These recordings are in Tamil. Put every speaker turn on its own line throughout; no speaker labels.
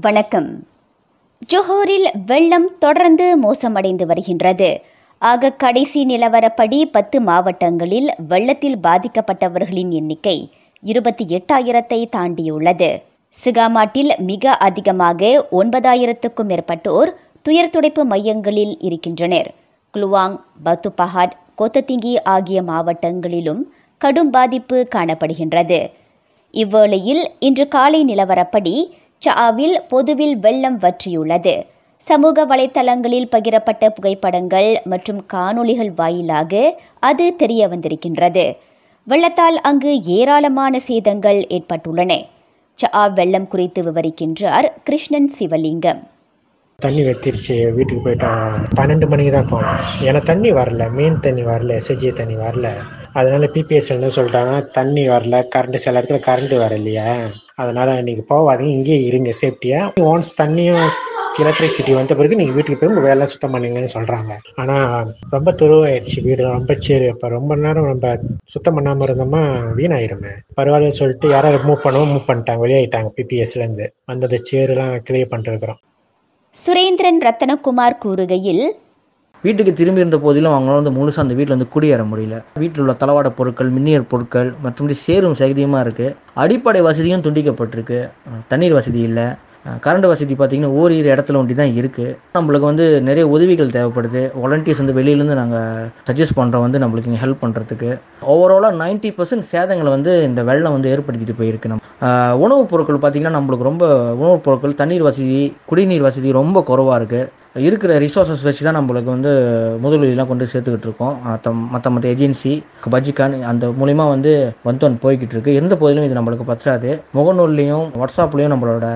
வணக்கம். ஜொஹோரில் வெள்ளம் தொடர்ந்து மோசமடைந்து வருகின்றது. ஆக கடைசி நிலவரப்படி பத்து மாவட்டங்களில் வெள்ளத்தில் பாதிக்கப்பட்டவர்களின் எண்ணிக்கை இருபத்தி எட்டாயிரத்தை தாண்டியுள்ளது. சிகாமாட்டில் மிக அதிகமாக ஒன்பதாயிரத்துக்கும் மேற்பட்டோர் துயர் துடைப்பு மையங்களில் இருக்கின்றனர். குலுவாங் பத்துபஹாட் கோத்தத்திங்கி ஆகிய மாவட்டங்களிலும் கடும் பாதிப்பு காணப்படுகின்றது. இவ்வேளையில் இன்று காலை நிலவரப்படி சாவில் பொதுவில் வெள்ளம் வற்றியுள்ளது. சமூக வலைத்தளங்களில் பகிரப்பட்ட புகைப்படங்கள் மற்றும் காணொளிகள் வாயிலாக அது தெரிய வந்திருக்கின்றது வெள்ளத்தால் அங்கு ஏராளமான சேதங்கள் ஏற்பட்டுள்ளன. சா வெள்ளம் குறித்து விவரிக்கின்றார் கிருஷ்ணன் சிவலிங்கம்.
தண்ணி வத்திருச்சு வீட்டுக்கு போயிட்டோம் பன்னெண்டு மணிக்கு தான் போனோம். ஏன்னா தண்ணி வரல மெயின் தண்ணி வரல எஸ்எஜி தண்ணி வரல. அதனால பிபிஎஸ் என்ன சொல்லிட்டாங்க தண்ணி வரல கரண்ட் சில இடத்துல கரண்ட் வரலையா? அதனால இன்னைக்கு போகாதீங்க இங்கேயே இருங்க சேஃப்டியாக ஒன்ஸ் தண்ணியும் எலக்ட்ரிசிட்டி வந்த பிறகு நீங்கள் வீட்டுக்கு போய் உங்கள் வேலை சுத்தம் பண்ணுங்கன்னு சொல்கிறாங்க ஆனால் ரொம்ப துருவாயிடுச்சு வீடு ரொம்ப சரி இப்போ ரொம்ப நேரம் நம்ம சுத்தம் பண்ணாமல் இருந்தோமா வீணாயிருமே. பரவாயில்ல சொல்லிட்டு யாராவது மூவ் பண்ணவும் மூவ் பண்ணிட்டாங்க வெளியாயிட்டாங்க பிபிஎஸ்லேருந்து வந்தது சேருலாம் கிளியர் பண்ணிருக்கிறோம்
சுரேந்திரன் ரத்தனகுமார் கூறுகையில்
வீட்டுக்கு திரும்பி இருந்த போதிலும் அவங்களால வந்து முழுசாக அந்த வீட்டில் வந்து குடியேற முடியல. வீட்டில் உள்ள தளவாட பொருட்கள் மின்னியல் பொருட்கள் மற்றும் சேரும் சகதியமாக இருக்குது அடிப்படை வசதியும் துண்டிக்கப்பட்டிருக்கு. தண்ணீர் வசதி இல்லை. கரண்ட் வசதி பார்த்திங்கன்னா ஓரிரு இடத்துல ஒண்டி தான் இருக்குது நம்மளுக்கு வந்து நிறைய உதவிகள் தேவைப்படுது. வாலண்டியர்ஸ் வந்து வெளியிலேருந்து நாங்கள் சஜஸ்ட் பண்ணுறோம் வந்து நம்மளுக்கு இங்கே ஹெல்ப் பண்ணுறதுக்கு ஓவராலாக நைன்ட்டி பர்சன்ட் சேதங்களை வந்து இந்த வெள்ளம் வந்து ஏற்படுத்திட்டு போயிருக்கு நம்ம. உணவுப் பொருட்கள் பார்த்திங்கன்னா நம்மளுக்கு ரொம்ப உணவுப் பொருட்கள் தண்ணீர் வசதி குடிநீர் வசதி ரொம்ப குறைவாக இருக்குது இருக்கிற ரிசோர்ஸஸ் வச்சு தான் நம்மளுக்கு வந்து முதலுதவிலாம் கொண்டு சேர்த்துக்கிட்டு இருக்கோம். மற்ற மற்ற மற்ற ஏஜென்சி பஜ்ஜிகான் அந்த மூலிமா வந்து வந்து போய்கிட்டு இருக்கு. இருந்த போதிலும் இது நம்மளுக்கு பற்றாது. முகநூல்லையும் வாட்ஸ்அப்லேயும் நம்மளோட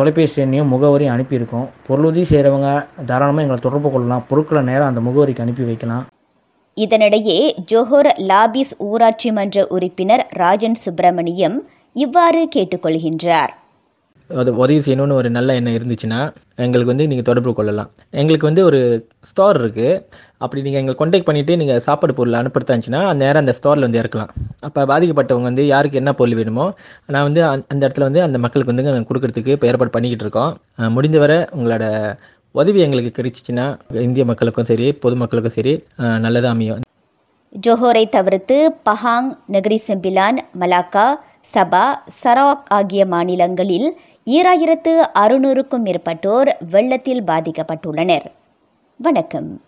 தொலைபேசி எண்ணையும் முகவரியும் அனுப்பியிருக்கோம். பொருளுதவி செய்கிறவங்க தாராளமாக எங்களை தொடர்பு கொள்ளலாம். பொருட்களை நேரம் அந்த முகவரிக்கு அனுப்பி வைக்கலாம்.
இதனிடையே ஜோஹர் லாபிஸ் ஊராட்சி மன்ற உறுப்பினர் ராஜன் சுப்பிரமணியம் இவ்வாறு கேட்டுக்கொள்கின்றார்.
அது உதவி செய்யணும்னு ஒரு நல்ல எண்ணம் இருந்துச்சுன்னா எங்களுக்கு வந்து நீங்கள் தொடர்பு கொள்ளலாம். எங்களுக்கு வந்து ஒரு ஸ்டோர் இருக்குது அப்படி நீங்கள் எங்களை கான்டாக்ட் பண்ணிவிட்டு நீங்கள் சாப்பாடு பொருள் அனுப்புறதா இருந்துச்சுன்னா நேரம் அந்த ஸ்டோரில் வந்து இறக்கலாம். அப்போ பாதிக்கப்பட்டவங்க வந்து யாருக்கு என்ன பொருள் வேணுமோ நான் வந்து அந்த அந்த இடத்துல வந்து அந்த மக்களுக்கு வந்து நாங்கள் கொடுக்கறதுக்கு இப்போ ஏற்பாடு பண்ணிக்கிட்டு இருக்கோம். முடிந்தவரை உங்களோட உதவி எங்களுக்கு கிடைச்சிச்சின்னா இந்திய மக்களுக்கும் சரி பொதுமக்களுக்கும் சரி நல்லதாக நல்லதா அமையும்.
ஜோஹோரை தவிர்த்து Pahang Negeri Sembilan Malacca Sabah Sarawak ஆகிய மாநிலங்களில் ஈராயிரத்து அறுநூறுக்கும் மேற்பட்டோர் வெள்ளத்தில் பாதிக்கப்பட்டுள்ளனர். வணக்கம்.